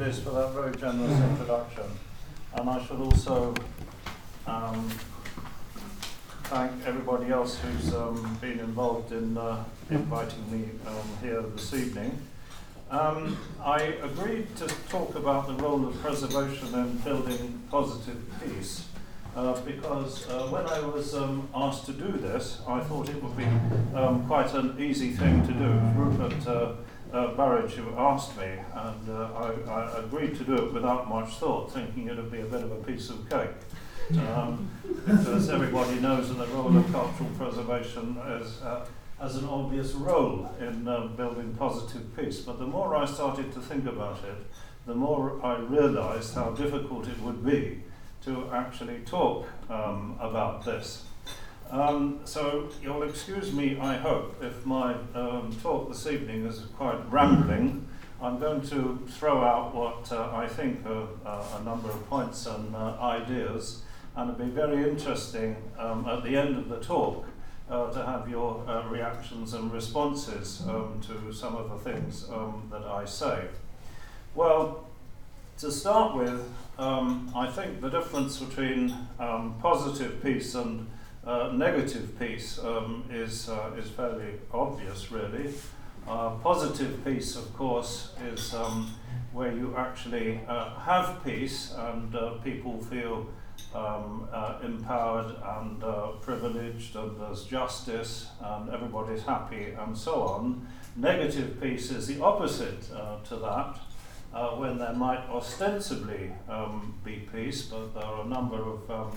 Liz, for that very generous introduction. And I should also um, thank everybody else who's um, been involved in uh, inviting me um, here this evening. Um, I agreed to talk about the role of preservation in building positive peace uh, because uh, when I was um, asked to do this, I thought it would be um, quite an easy thing to do. Rupert uh, uh, who asked me, and uh, I, I agreed to do it without much thought, thinking it would be a bit of a piece of cake. Um, because everybody knows the role of cultural preservation is, uh, has an obvious role in uh, building positive peace. But the more I started to think about it, the more I realized how difficult it would be to actually talk um, about this. Um, so you'll excuse me, I hope, if my um, talk this evening is quite rambling. I'm going to throw out what uh, I think are uh, a number of points and uh, ideas, and it'll be very interesting um, at the end of the talk uh, to have your uh, reactions and responses um, to some of the things um, that I say. Well, to start with, um, I think the difference between positive peace and uh, negative peace um, is, uh, is fairly obvious, really. Uh, positive peace, of course, is um, where you actually uh, have peace and uh, people feel um, empowered and privileged, and there's justice, and everybody's happy, and so on. Negative peace is the opposite to that, when there might ostensibly um, be peace, but there are a number of um,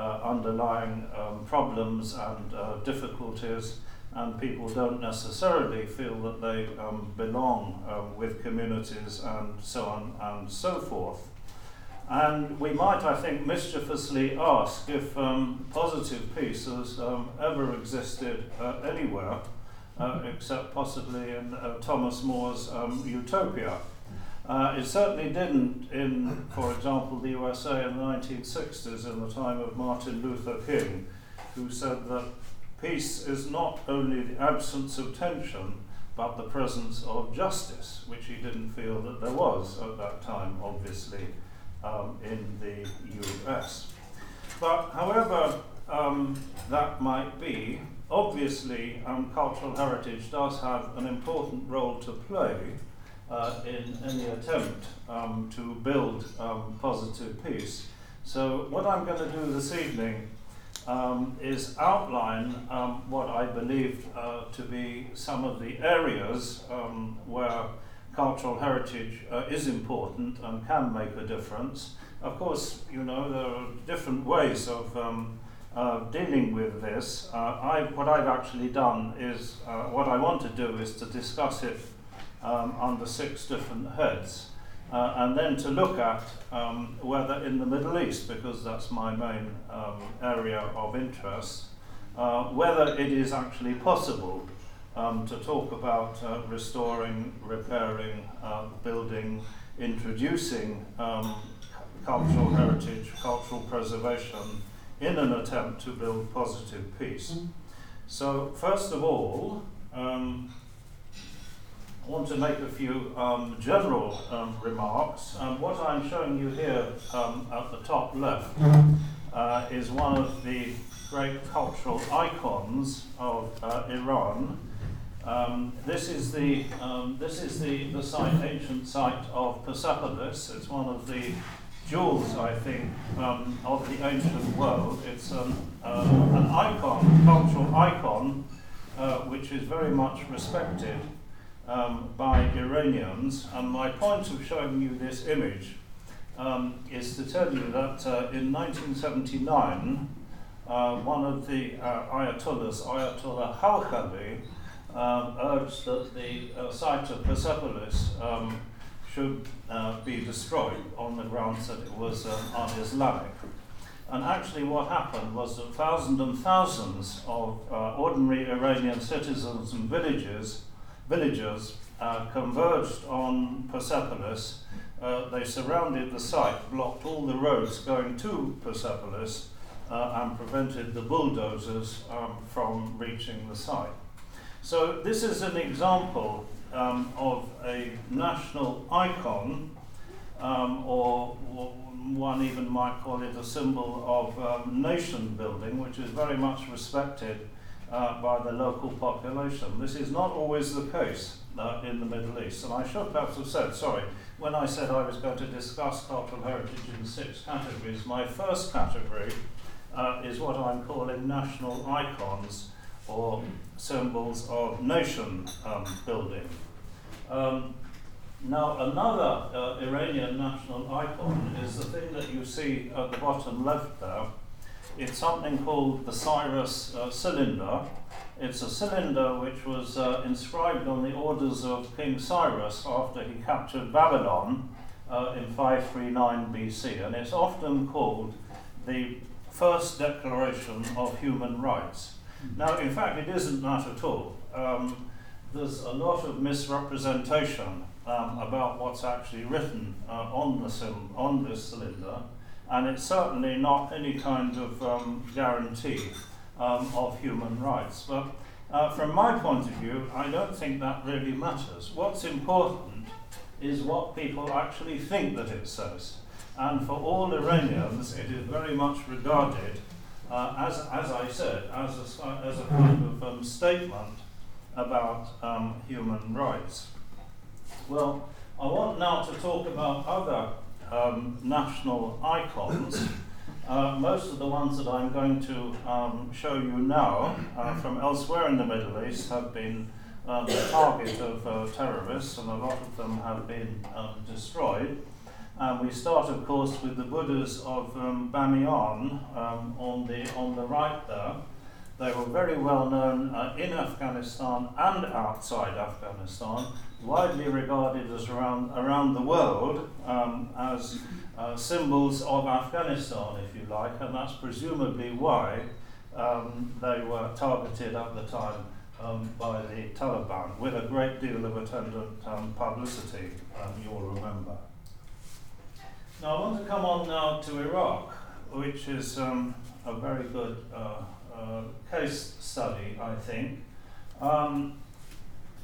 underlying um, problems and uh, difficulties, and people don't necessarily feel that they um, belong um, with communities and so on and so forth. And we might, I think, mischievously ask if um, positive peace has um, ever existed uh, anywhere, uh, except possibly in uh, Thomas More's um, Utopia. Uh, it certainly didn't in, for example, the USA in the 1960s in the time of Martin Luther King, who said that peace is not only the absence of tension, but the presence of justice, which he didn't feel that there was at that time, obviously, um, in the US. But however um, that might be, obviously um, cultural heritage does have an important role to play uh, in any attempt um, to build um, positive peace. So, what I'm going to do this evening um, is outline um, what I believe uh, to be some of the areas um, where cultural heritage uh, is important and can make a difference. Of course, you know, there are different ways of um, uh, dealing with this. Uh, I, what I've actually done is, uh, what I want to do is to discuss it um, under six different heads. Uh, and then to look at um, whether in the Middle East, because that's my main um, area of interest, uh, whether it is actually possible um, to talk about uh, restoring, repairing, uh, building, introducing um, cultural heritage, cultural preservation in an attempt to build positive peace. So, first of all, um, I want to make a few um, general um, remarks. Um, what I'm showing you here um, at the top left uh, is one of the great cultural icons of uh, Iran. Um, this is the um, this is the, the site, ancient site of Persepolis. It's one of the jewels, I think, of the ancient world. It's an, uh, an icon, cultural icon, uh, which is very much respected um, by Iranians. And my point of showing you this image um, is to tell you that uh, in 1979, uh, one of the uh, Ayatollahs, Ayatollah Khalkhali, um, urged that the uh, site of Persepolis um, should uh, be destroyed on the grounds that it was un-Islamic. And actually what happened was that thousands and thousands of uh, ordinary Iranian citizens and villages villagers uh, converged on Persepolis. Uh, they surrounded the site, blocked all the roads going to Persepolis, uh, and prevented the bulldozers um, from reaching the site. So, this is an example um, of a national icon um, or, one even might call it a symbol of um, nation building, which is very much respected uh, by the local population. This is not always the case uh, in the Middle East, and I should perhaps have said, sorry, when I said I was going to discuss cultural heritage in six categories, my first category uh, is what I'm calling national icons or symbols of nation um, building. Um, now, another uh, Iranian national icon is the thing that you see at the bottom left there. It's something called the Cyrus uh, cylinder. It's a cylinder which was uh, inscribed on the orders of King Cyrus after he captured Babylon uh, in 539 BC, and it's often called the first declaration of human rights. Now, in fact, it isn't that at all. Um, there's a lot of misrepresentation um, about what's actually written uh, on, the on this cylinder, and it's certainly not any kind of um, guarantee um, of human rights. But uh, from my point of view, I don't think that really matters. What's important is what people actually think that it says. And for all Iranians, it is very much regarded, uh, as, as I said, as a, as a kind of um, statement about um, human rights. Well, I want now to talk about other um, national icons. Uh, most of the ones that I'm going to um, show you now uh, from elsewhere in the Middle East have been um, the target of uh, terrorists, and a lot of them have been um, destroyed. And we start, of course, with the Buddhas of um, Bamiyan um, on, the, on the right there. They were very well known uh, in Afghanistan and outside Afghanistan, widely regarded as around, around the world um, as uh, symbols of Afghanistan, if you like, and that's presumably why um, they were targeted at the time um, by the Taliban with a great deal of attendant um, publicity, um, you'll remember. Now, I want to come on now to Iraq, which is um, a very good uh, uh, case study, I think. Um,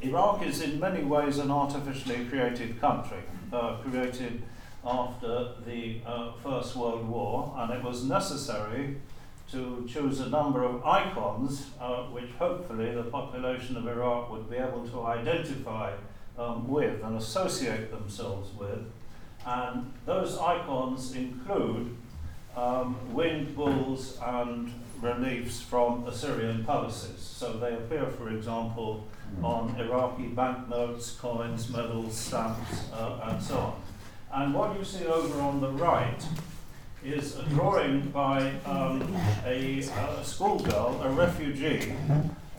Iraq is in many ways an artificially created country, uh, created after the uh, First World War, and it was necessary to choose a number of icons uh, which hopefully the population of Iraq would be able to identify um, with and associate themselves with. And those icons include um, winged bulls and reliefs from Assyrian palaces. So they appear, for example, on Iraqi banknotes, coins, medals, stamps, uh, and so on. And what you see over on the right is a drawing by um, a, a schoolgirl, a refugee,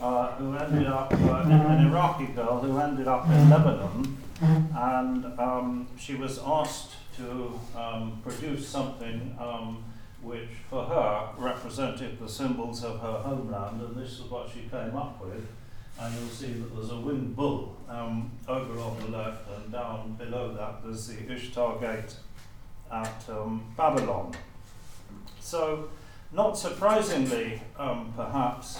uh, who ended up, uh, an Iraqi girl who ended up in Lebanon, and um, she was asked to um, produce something um, which for her represented the symbols of her homeland, and this is what she came up with. And you'll see that there's a winged bull um, over on the left, and down below that there's the Ishtar Gate at um, Babylon. So, not surprisingly, um, perhaps,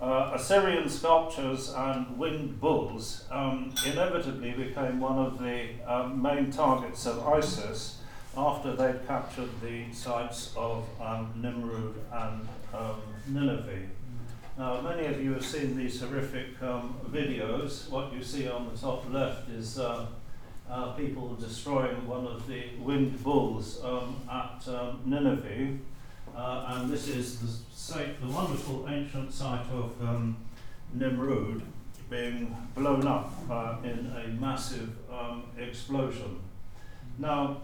uh, Assyrian sculptures and winged bulls um, inevitably became one of the um, main targets of ISIS after they'd captured the sites of um, Nimrud and um, Nineveh. Now, many of you have seen these horrific um, videos. What you see on the top left is uh, uh, people destroying one of the winged bulls um, at um, Nineveh. Uh, and this is the, site, the wonderful ancient site of Nimrud being blown up uh, in a massive explosion. Now,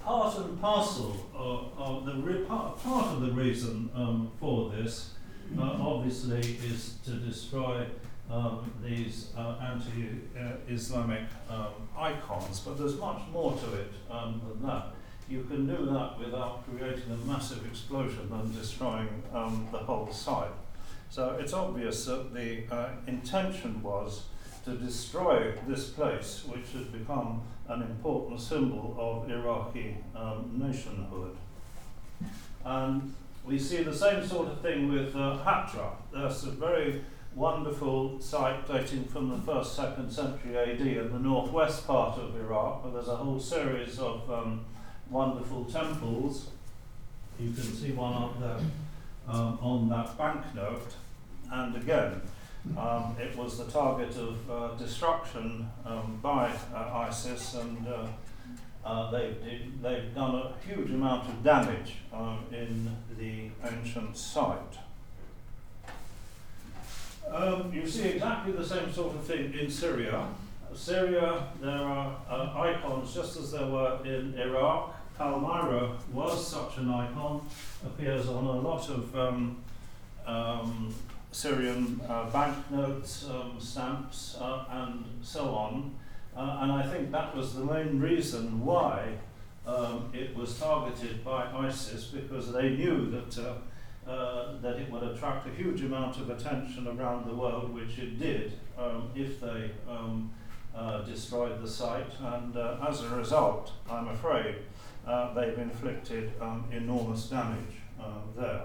part and parcel of, of the re- part, part of the reason um, for this, uh, obviously, is to destroy um, these uh, anti-Islamic um, icons. But there's much more to it um, than that. You can do that without creating a massive explosion and destroying um, the whole site. So it's obvious that the uh, intention was to destroy this place, which had become an important symbol of Iraqi um, nationhood. And we see the same sort of thing with uh, Hatra. There's a very wonderful site dating from the first, second century AD in the northwest part of Iraq, where there's a whole series of um, wonderful temples. You can see one up there um, on that banknote. And again, um, it was the target of uh, destruction um, by uh, ISIS, and uh, uh, they've, they've done a huge amount of damage uh, in the ancient site. Um, you see exactly the same sort of thing in Syria. Syria, there are uh, icons just as there were in Iraq. Palmyra was such an icon, appears on a lot of um, um, Syrian uh, banknotes, um, stamps, uh, and so on. Uh, and I think that was the main reason why um, it was targeted by ISIS because they knew that, that it would attract a huge amount of attention around the world, which it did um, if they um, destroyed the site. And as a result, I'm afraid, they've inflicted um, enormous damage there.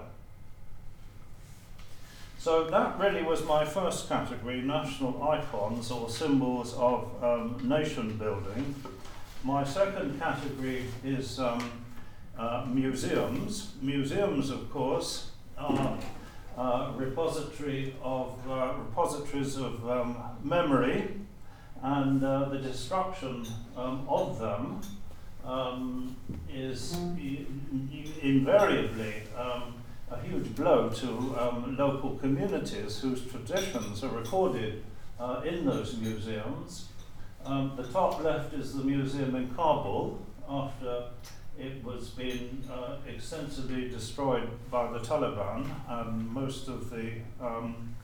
So that really was my first category, national icons or symbols of um, nation building. My second category is um, uh, museums. Museums, of course, are uh, repository of uh, repositories of um, memory, and uh, the destruction um, of them um, is invariably um, a huge blow to um, local communities whose traditions are recorded uh, in those museums. Um, the top left is the museum in Kabul after it was being uh, extensively destroyed by the Taliban and most of the um,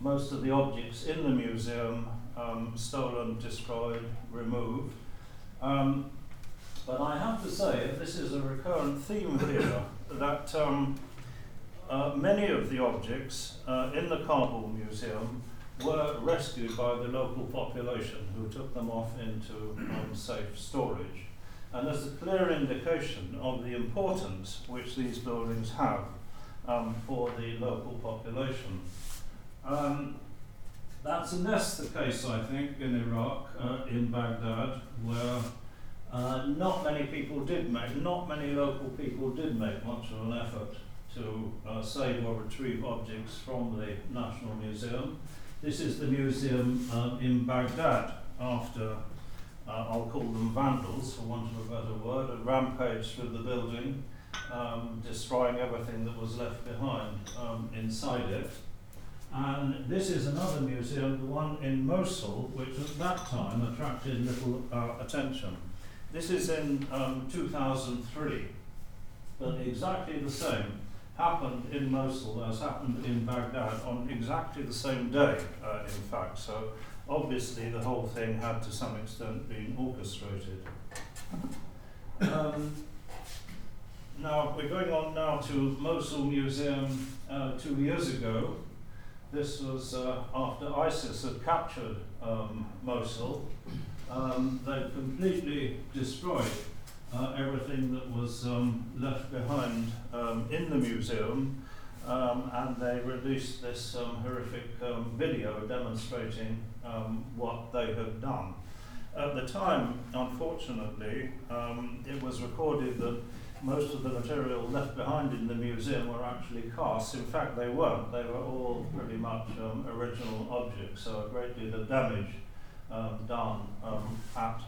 most of the objects in the museum um, stolen, destroyed, removed. Um, but I have to say, this is a recurrent theme here, that um, uh, many of the objects uh, in the Kabul Museum were rescued by the local population who took them off into um, safe storage. And there's a clear indication of the importance which these buildings have um, for the local population. Um, that's less the case, I think, in Iraq, uh, in Baghdad, where uh, not many people did make, not many local people did make much of an effort to uh, save or retrieve objects from the National Museum. This is the museum um, in Baghdad after, uh, I'll call them vandals for want of a better word, a rampage through the building, um, destroying everything that was left behind um, inside it. And this is another museum, the one in Mosul, which at that time attracted little uh, attention. This is in um, 2003, but exactly the same happened in Mosul as happened in Baghdad on exactly the same day, uh, in fact. So obviously the whole thing had to some extent been orchestrated. Um, now we're going on now to Mosul Museum uh, two years ago. This was uh, after ISIS had captured um, Mosul. Um, they completely destroyed uh, everything that was um, left behind um, in the museum, um, and they released this um, horrific um, video demonstrating what they had done. At the time, unfortunately, it was recorded that most of the material left behind in the museum were actually casts. In fact, they weren't. They were all pretty much um, original objects, so a great deal of damage um, done um, at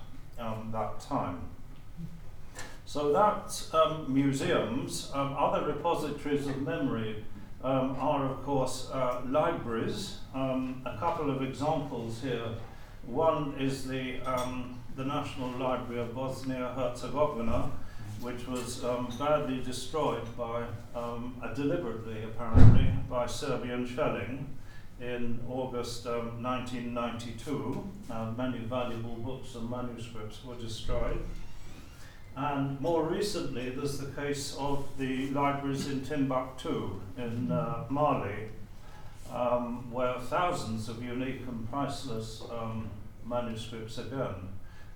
that time. So that um, museums, um, other repositories of memory um, are of course uh, libraries. Um, a couple of examples here. One is the, um, the National Library of Bosnia-Herzegovina, which was um, badly destroyed by, deliberately apparently, by Serbian shelling in August um, 1992. Uh, many valuable books and manuscripts were destroyed. And more recently, there's the case of the libraries in Timbuktu in uh, Mali, um, where thousands of unique and priceless um, manuscripts again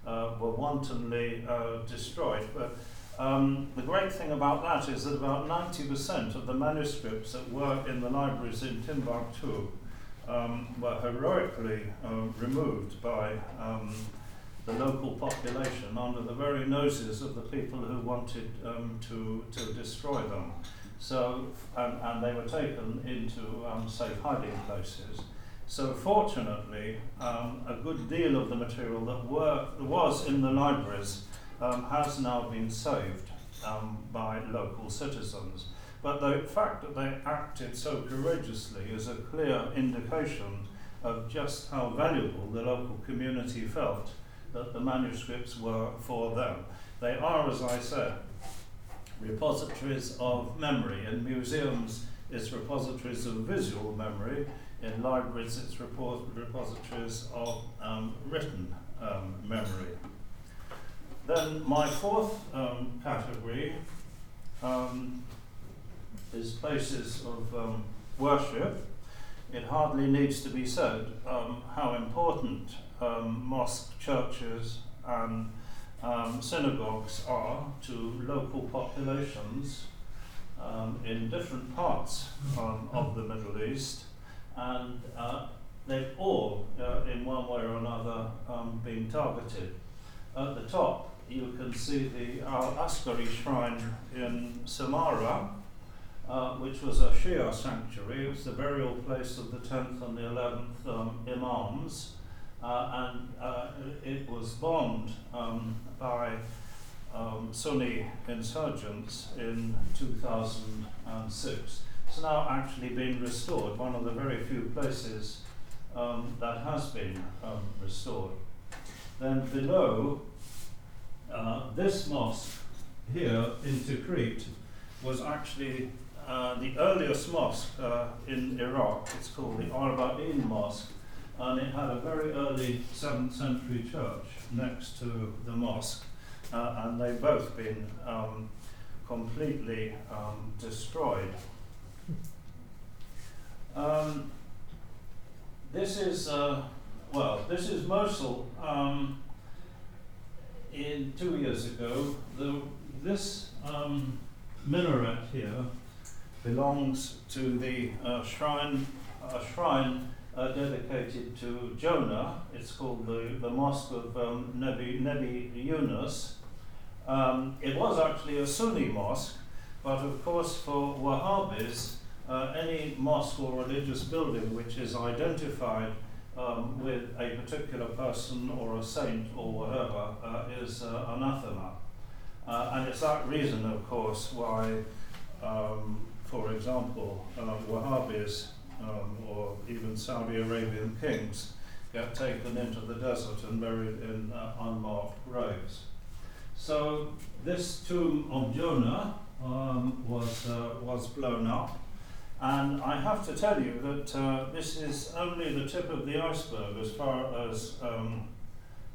uh, were wantonly uh, destroyed. But um, the great thing about that is that about 90% of the manuscripts that were in the libraries in Timbuktu um, were heroically uh, removed by um, the local population under the very noses of the people who wanted um, to, to destroy them. So, and, and they were taken into um, safe hiding places. So, fortunately, um, a good deal of the material that were, was in the libraries um, has now been saved um, by local citizens. But the fact that they acted so courageously is a clear indication of just how valuable the local community felt that the manuscripts were for them. They are, as I said, repositories of memory. In museums, it's repositories of visual memory. In libraries, it's repositories of um, written um, memory. Then my fourth um, category um, is places of um, worship. It hardly needs to be said um, how important um, mosques, churches, and um, synagogues are to local populations um, in different parts um, of the Middle East, and uh, they've all, uh, in one way or another, um, been targeted. At the top, you can see the Al Askari shrine in Samarra, uh, which was a Shia sanctuary. It was the burial place of the 10th and the 11th um, Imams uh, and uh, it was bombed um, by um, Sunni insurgents in 2006. It's now actually been restored, one of the very few places um, that has been um, restored. Then below, uh, this mosque here in Tikrit was actually uh, the earliest mosque uh, in Iraq. It's called the Arba'in Mosque and it had a very early 7th century church next to the mosque, uh, and they've both been um, completely um, destroyed. Um, this is, uh, well, this is Mosul. Um, in two years ago, the, this um, minaret here belongs to the uh, shrine, uh, shrine uh, dedicated to Jonah. It's called the, the Mosque of um, Nebi, Nebi Yunus. Um, it was actually a Sunni mosque, but of course, for Wahhabis, uh, any mosque or religious building which is identified um, with a particular person or a saint or whatever uh, is uh, anathema. Uh, and it's that reason, of course, why, um, for example, uh, Wahhabis um, or even Saudi Arabian kings get taken into the desert and buried in uh, unmarked graves. So this tomb of Jonah um, was, uh, was blown up. And I have to tell you that uh, this is only the tip of the iceberg as far as um,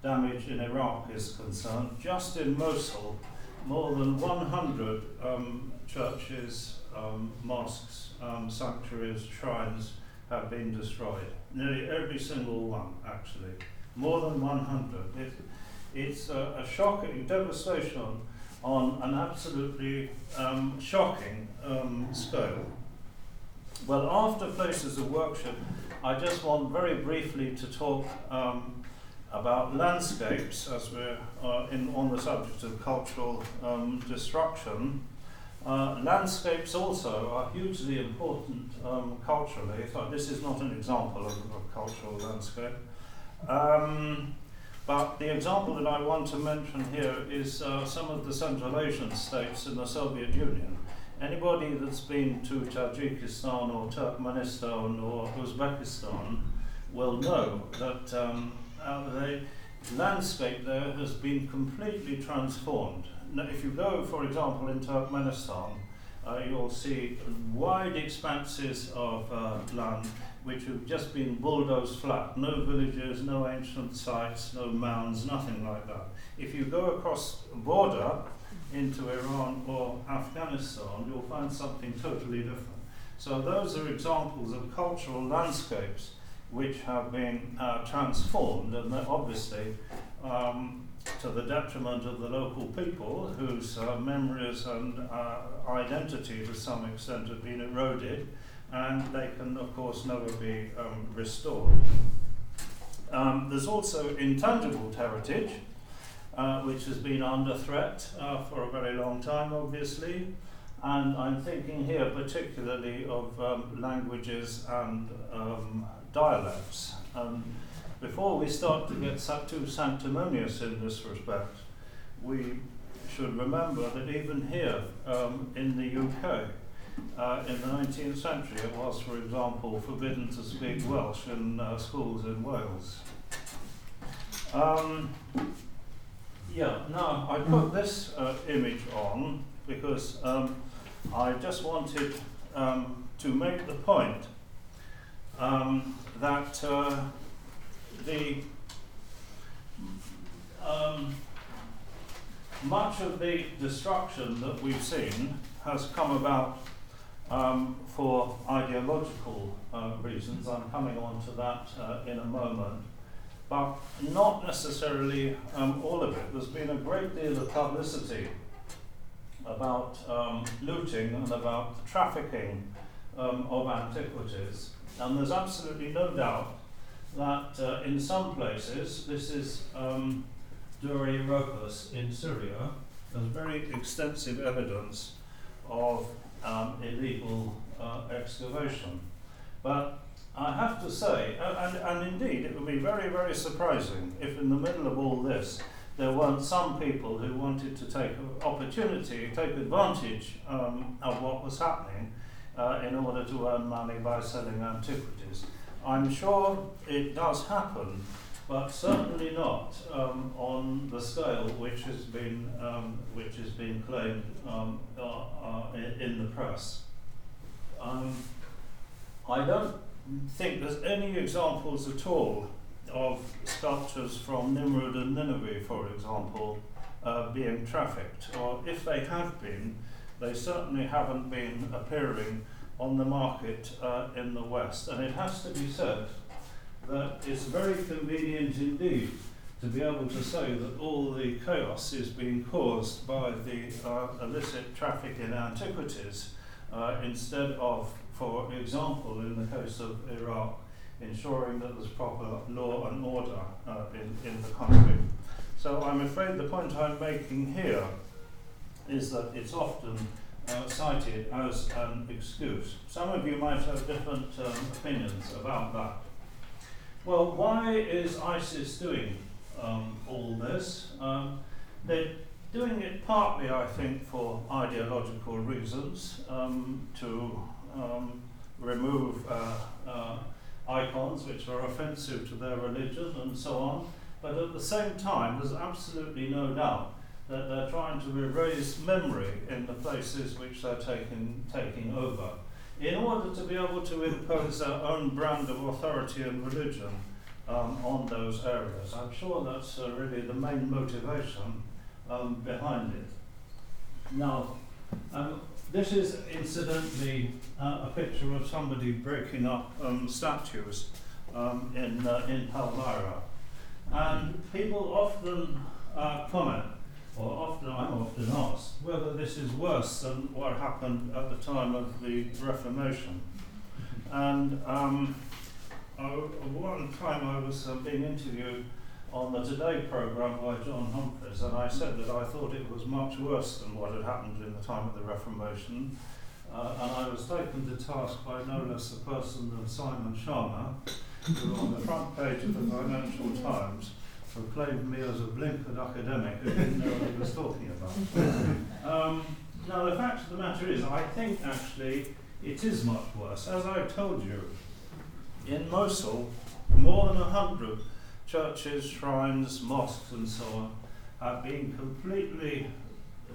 damage in Iraq is concerned. Just in Mosul, more than 100 um, churches, um, mosques, um, sanctuaries, shrines have been destroyed. Nearly every single one, actually. More than 100. It, it's a, a, shocking devastation on an absolutely um, shocking um, scale. Well, after places of worship, I just want very briefly to talk um, about landscapes as we're uh, in, on the subject of cultural um, destruction. Uh, landscapes also are hugely important um, culturally. So this is not an example of a cultural landscape. Um, but the example that I want to mention here is uh, some of the Central Asian states in the Soviet Union. Anybody that's been to Tajikistan or Turkmenistan or Uzbekistan will know that um, uh, the landscape there has been completely transformed if you go, for example, in Turkmenistan, uh, you'll see wide expanses of uh, land which have just been bulldozed flat. No villages, no ancient sites, no mounds, nothing like that. If you go across border into Iran or Afghanistan, you'll find something totally different. So those are examples of cultural landscapes which have been uh, transformed, and obviously um, to the detriment of the local people whose uh, memories and uh, identity to some extent have been eroded. and they can, of course, never be um, restored. Um, there's also intangible heritage, uh, which has been under threat uh, for a very long time, obviously. And I'm thinking here particularly of um, languages and um, dialects. Before we start to get too sanctimonious in this respect, we should remember that even here um, in the UK, uh, in the 19th century, it was, for example, forbidden to speak Welsh in uh, schools in Wales. Um, yeah, now I put this uh, image on because um, I just wanted um, to make the point um, that uh, the um, much of the destruction that we've seen has come about um, for ideological uh, reasons. I'm coming on to that uh, in a moment. But not necessarily um, all of it. There's been a great deal of publicity about um, looting and about the trafficking um, of antiquities. And there's absolutely no doubt that uh, in some places, this is um, Dura Europos in Syria, there's very extensive evidence of um, illegal uh, excavation. But I have to say, and, and indeed, it would be very, very surprising if in the middle of all this there weren't some people who wanted to take opportunity, take advantage um, of what was happening uh, in order to earn money by selling antiquities. I'm sure it does happen, but certainly not um, on the scale which has been um, which has been claimed um, uh, uh, in, the press. Um, I don't think there's any examples at all of sculptures from Nimrud and Nineveh, for example, uh, being trafficked, or if they have been, they certainly haven't been appearing on the market uh, in the West. And it has to be said that it's very convenient indeed to be able to say that all the chaos is being caused by the uh, illicit traffic in antiquities uh, instead of, for example, in the case of Iraq, ensuring that there's proper law and order uh, in, in the country. So I'm afraid the point I'm making here is that it's often uh, cited as an excuse. Some of you might have different um, opinions about that. Well, why is ISIS doing um, all this? Um, they're doing it partly, I think, for ideological reasons, um, to um, remove uh, uh, icons which are offensive to their religion and so on. But at the same time, there's absolutely no doubt that they're trying to erase memory in the places which they're taking, taking over in order to be able to impose their own brand of authority and religion um, on those areas. I'm sure that's uh, really the main motivation um, behind it. Now, um, this is incidentally uh, a picture of somebody breaking up um, statues um, in, uh, in Palmyra. And people often uh, comment, or often I'm often asked, whether this is worse than what happened at the time of the Reformation. And um, one time I was uh, being interviewed on the Today programme by John Humphrys, and I said that I thought it was much worse than what had happened in the time of the Reformation. Uh, and I was taken to task by no less a person than Simon Schama, who on the front page of the Financial Times proclaimed me as a blinkered academic who didn't know what he was talking about. Um, now, the fact of the matter is, I think actually it is much worse. As I've told you, in Mosul, more than a hundred churches, shrines, mosques, and so on have been completely,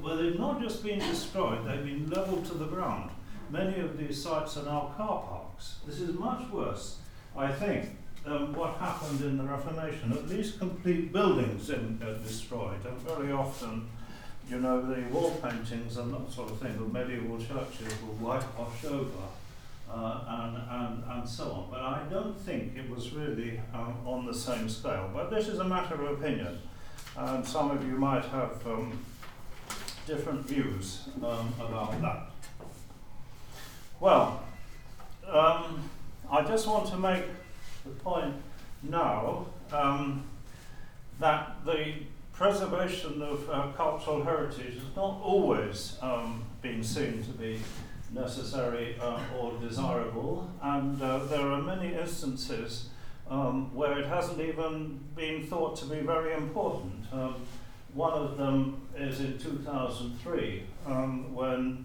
well, they've not just been destroyed, they've been leveled to the ground. Many of these sites are now car parks. This is much worse, I think, than what happened in the Reformation. At least complete buildings in, uh, destroyed, and very often, you know, the wall paintings and that sort of thing of medieval churches were whitewashed over uh, and, and, and so on. But I don't think it was really um, on the same scale. But this is a matter of opinion, and some of you might have um, different views um, about that. Well, um, I just want to make the point now um, that the preservation of uh, cultural heritage has not always um, been seen to be necessary uh, or desirable, and uh, there are many instances um, where it hasn't even been thought to be very important. Um, one of them is in 2003, um, when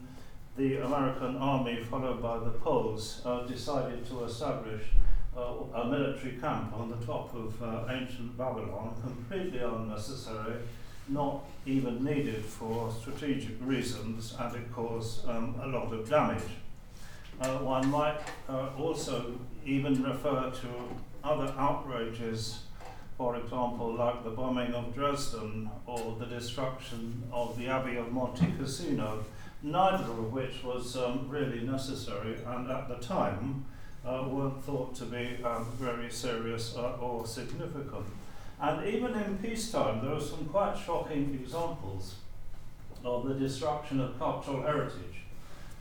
the American army, followed by the Poles, uh, decided to establish a military camp on the top of uh, ancient Babylon, completely unnecessary, not even needed for strategic reasons, and it caused um, a lot of damage. Uh, one might uh, also even refer to other outrages, for example, like the bombing of Dresden or the destruction of the Abbey of Monte Cassino, neither of which was um, really necessary and at the time uh, weren't thought to be um, very serious uh, or significant. And even in peacetime, there are some quite shocking examples of the destruction of cultural heritage.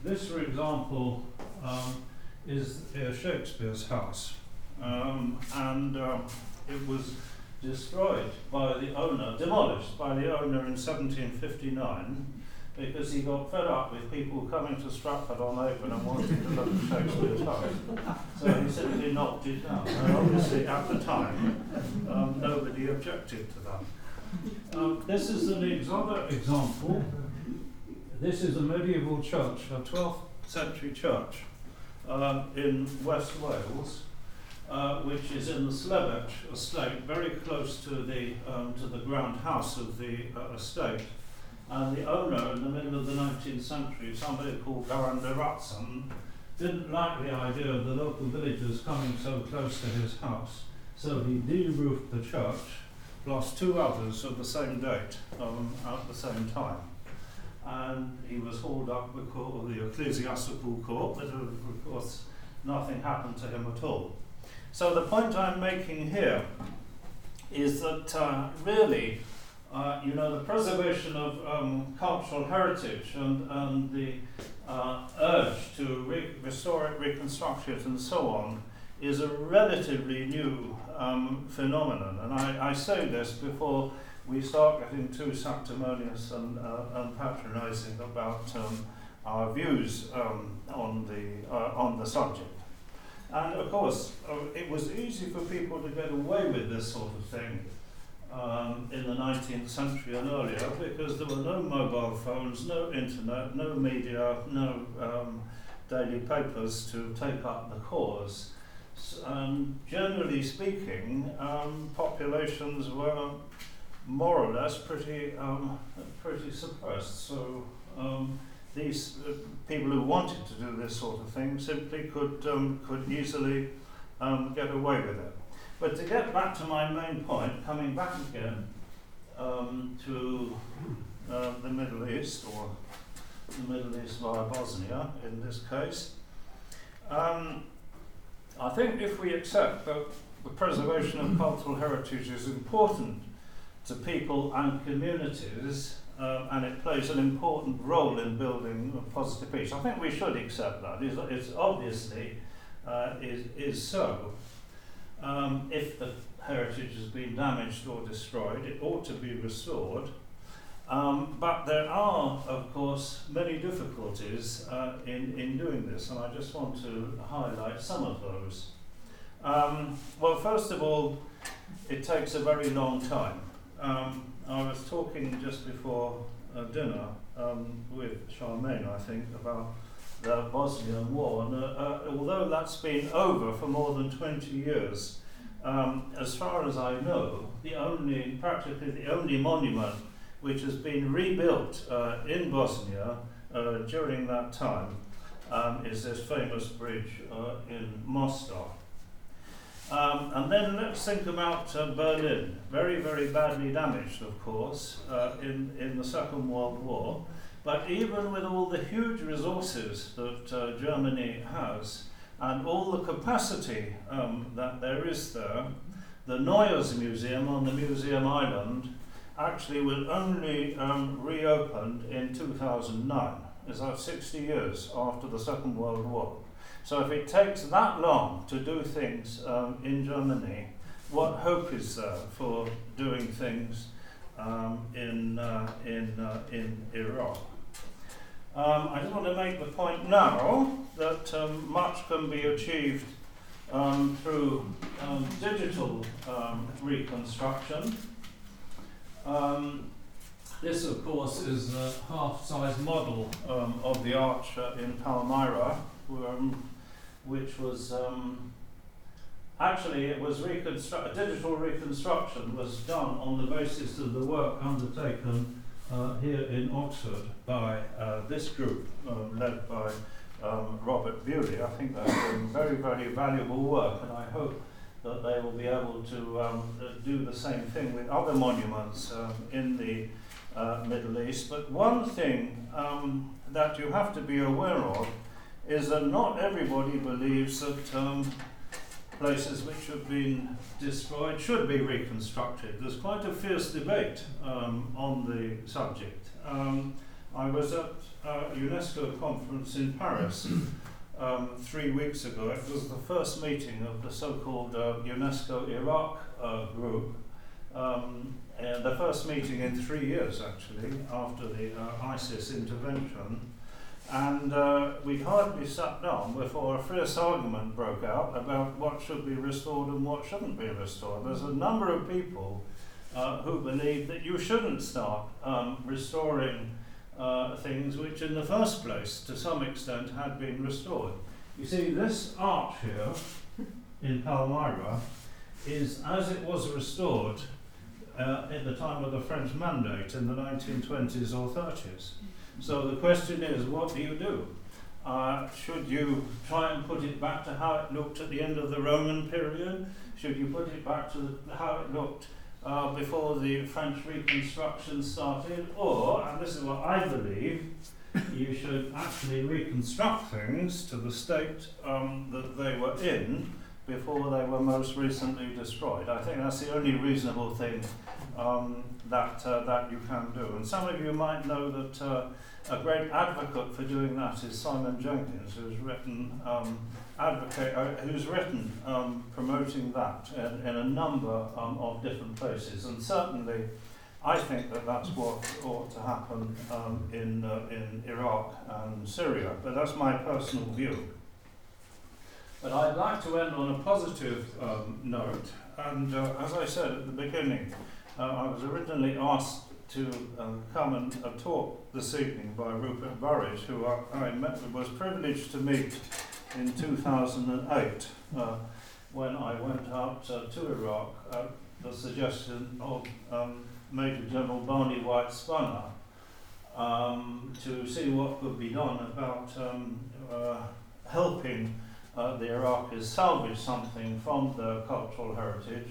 This, for example, um, is uh, Shakespeare's house um, and um, it was destroyed by the owner, demolished by the owner in 1759 because he got fed up with people coming to Stratford on Avon and wanting to look at Shakespeare's house. So he simply knocked it down. And obviously, at the time, um, nobody objected to that. Um, this is an example. This is a medieval church, a 12th century church um, in West Wales uh, which is in the Slebech estate, very close to the, um, to the ground house of the uh, estate. And the owner, in the middle of the 19th century, somebody called de Rutzen, didn't like the idea of the local villagers coming so close to his house, so he de-roofed the church, plus two others of the same date um, at the same time. And he was hauled up before the ecclesiastical court, but of course nothing happened to him at all. So the point I'm making here is that uh, really, uh, you know, the preservation of um, cultural heritage and, and the uh, urge to re- restore it, reconstruct it, and so on is a relatively new um, phenomenon. And I, I say this before we start getting too sanctimonious and, uh, and patronizing about um, our views um, on, the, uh, on the subject. And of course, uh, it was easy for people to get away with this sort of thing um, in the 19th century and earlier because there were no mobile phones, no internet, no media, no um, daily papers to take up the cause. And generally speaking, um, populations were more or less pretty, um, pretty suppressed. So um, these uh, people who wanted to do this sort of thing simply could, um, could easily get away with it. But to get back to my main point, coming back again um, to uh, the Middle East, or the Middle East via Bosnia in this case, um, I think if we accept that the preservation of cultural heritage is important to people and communities, um, and it plays an important role in building a positive peace. I think we should accept that. It's, it's obviously uh, is, is so. Um, if the heritage has been damaged or destroyed, it ought to be restored. Um, but there are, of course, many difficulties uh, in, in doing this, and I just want to highlight some of those. Um, well, first of all, it takes a very long time. Um, I was talking just before uh, dinner um, with Charmaine, I think, about the Bosnian War. And uh, uh, although that's been over for more than 20 years, um, as far as I know, the only, practically the only monument which has been rebuilt uh, in Bosnia uh, during that time um, is this famous bridge uh, in Mostar. Um, and then let's think about Berlin. Very, very badly damaged, of course, in, in the Second World War. But even with all the huge resources that uh, Germany has and all the capacity um, that there is there, the Neues Museum on the Museum Island actually was only um, reopened in 2009. Is that 60 years after the Second World War? So if it takes that long to do things um, in Germany, what hope is there for doing things um, in, uh, in, uh, in Iraq? Um, I just want to make the point now that um, much can be achieved um, through um, digital um, reconstruction. This, of course, is a half-size model um, of the arch in Palmyra, which was um, actually it was reconstru- digital reconstruction was done on the basis of the work undertaken uh, here in Oxford by uh, this group, uh, led by um, Robert Bewley. I think they're doing very, very valuable work, and I hope that they will be able to um, do the same thing with other monuments um, in the uh, Middle East. But one thing um, that you have to be aware of is that not everybody believes that um, places which have been destroyed should be reconstructed. There's quite a fierce debate um, on the subject. Um, I was at a UNESCO conference in Paris um, three weeks ago. It was the first meeting of the so-called uh, UNESCO Iraq uh, group, um, and the first meeting in three years actually after the uh, ISIS intervention. And uh, we hardly sat down before a fierce argument broke out about what should be restored and what shouldn't be restored. There's a number of people uh, who believe that you shouldn't start um, restoring uh, things which, in the first place, to some extent, had been restored. You see, this arch here in Palmyra is as it was restored uh, at the time of the French Mandate in the 1920s or 30s. So the question is, what do you do? Uh, should you try and put it back to how it looked at the end of the Roman period? Should you put it back to the, how it looked uh, before the French Reconstruction started? Or, and this is what I believe, you should actually reconstruct things to the state um, that they were in before they were most recently destroyed. I think that's the only reasonable thing um, that, uh, that you can do. And some of you might know that uh, a great advocate for doing that is Simon Jenkins, who's written um, advocate, uh, who's written um, promoting that in, in a number um, of different places. And certainly, I think that that's what ought to happen um, in uh, in Iraq and Syria. But that's my personal view. But I'd like to end on a positive um, note. And uh, as I said at the beginning, uh, I was originally asked to um, come and uh, talk this evening by Rupert Burridge, who I, I met, was privileged to meet in 2008 uh, when I went out uh, to Iraq at the suggestion of um, Major General Barney White-Spunner um, to see what could be done about um, uh, helping uh, the Iraqis salvage something from their cultural heritage.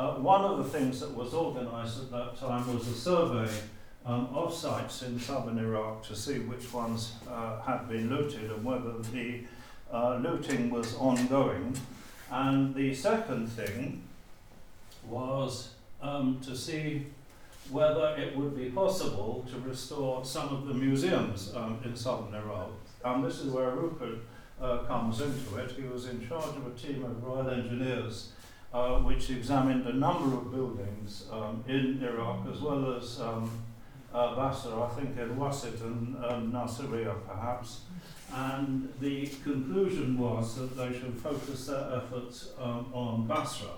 Uh, one of the things that was organised at that time was a survey um, of sites in southern Iraq to see which ones uh, had been looted and whether the uh, looting was ongoing. And the second thing was um, to see whether it would be possible to restore some of the museums um, in southern Iraq. And this is where Rupert uh, comes into it. He was in charge of a team of Royal Engineers uh, which examined a number of buildings um, in Iraq as well as um, uh, Basra, I think in Wasit and um, Nasiriyah perhaps. And the conclusion was that they should focus their efforts um, on Basra.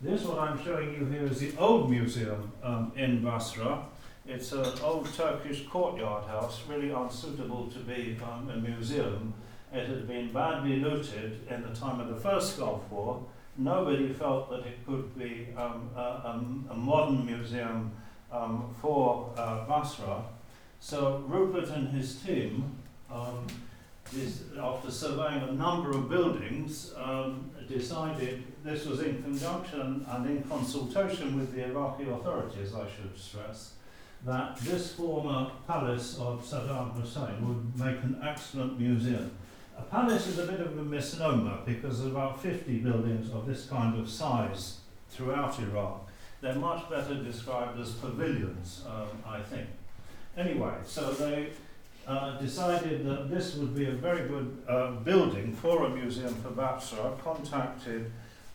This, what I'm showing you here, is the old museum um, in Basra. It's an old Turkish courtyard house, really unsuitable to be um, a museum. It had been badly looted in the time of the First Gulf War. Nobody felt that it could be um, a, a, a modern museum um, for uh, Basra. So Rupert and his team, um, after surveying a number of buildings, um, decided this was in conjunction and in consultation with the Iraqi authorities, I should stress, that this former palace of Saddam Hussein would make an excellent museum. A palace is a bit of a misnomer because there's about 50 buildings of this kind of size throughout Iraq. They're much better described as pavilions, um, I think. Anyway, so they, uh, decided that this would be a very good uh, building for a museum for Basra, contacted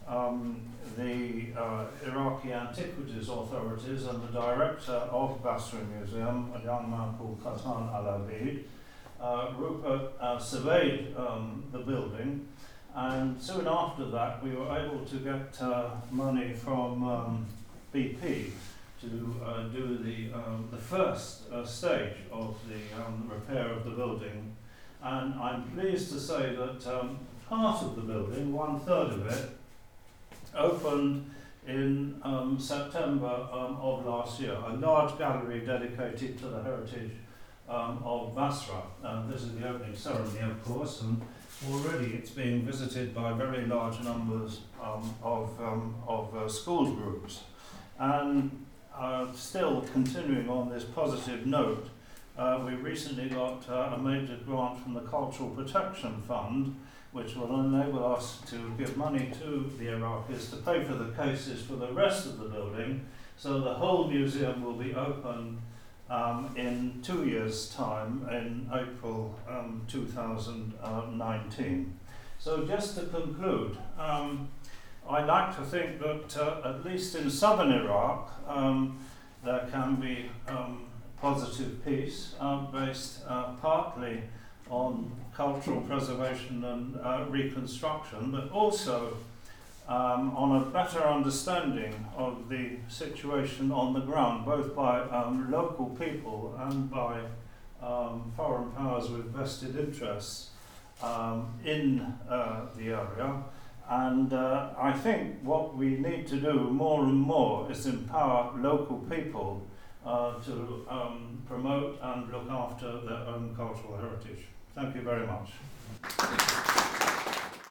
um, the uh, Iraqi Antiquities Authorities and the director of Basra Museum, a young man called Qatan Al Abid. Uh, Rupert uh, surveyed um, the building, and soon after that, we were able to get uh, money from um, BP to uh, do the, um, the first uh, stage of the um, repair of the building. And I'm pleased to say that um, part of the building, one third of it, opened in um, September um, of last year, a large gallery dedicated to the heritage um, of Basra. This is the opening ceremony, of course, and already it's being visited by very large numbers um, of, um, of uh, school groups. And uh, still continuing on this positive note, uh, we recently got uh, a major grant from the Cultural Protection Fund, which will enable us to give money to the Iraqis to pay for the cases for the rest of the building, so the whole museum will be open um, in two years' time, in April um, 2019. So just to conclude, um, I like to think that uh, at least in southern Iraq um, there can be um, positive peace uh, based uh, partly on cultural preservation and uh, reconstruction, but also um, on a better understanding of the situation on the ground, both by um, local people and by um, foreign powers with vested interests um, in uh, the area. And uh, I think what we need to do more and more is empower local people uh, to um, promote and look after their own cultural heritage. Thank you very much.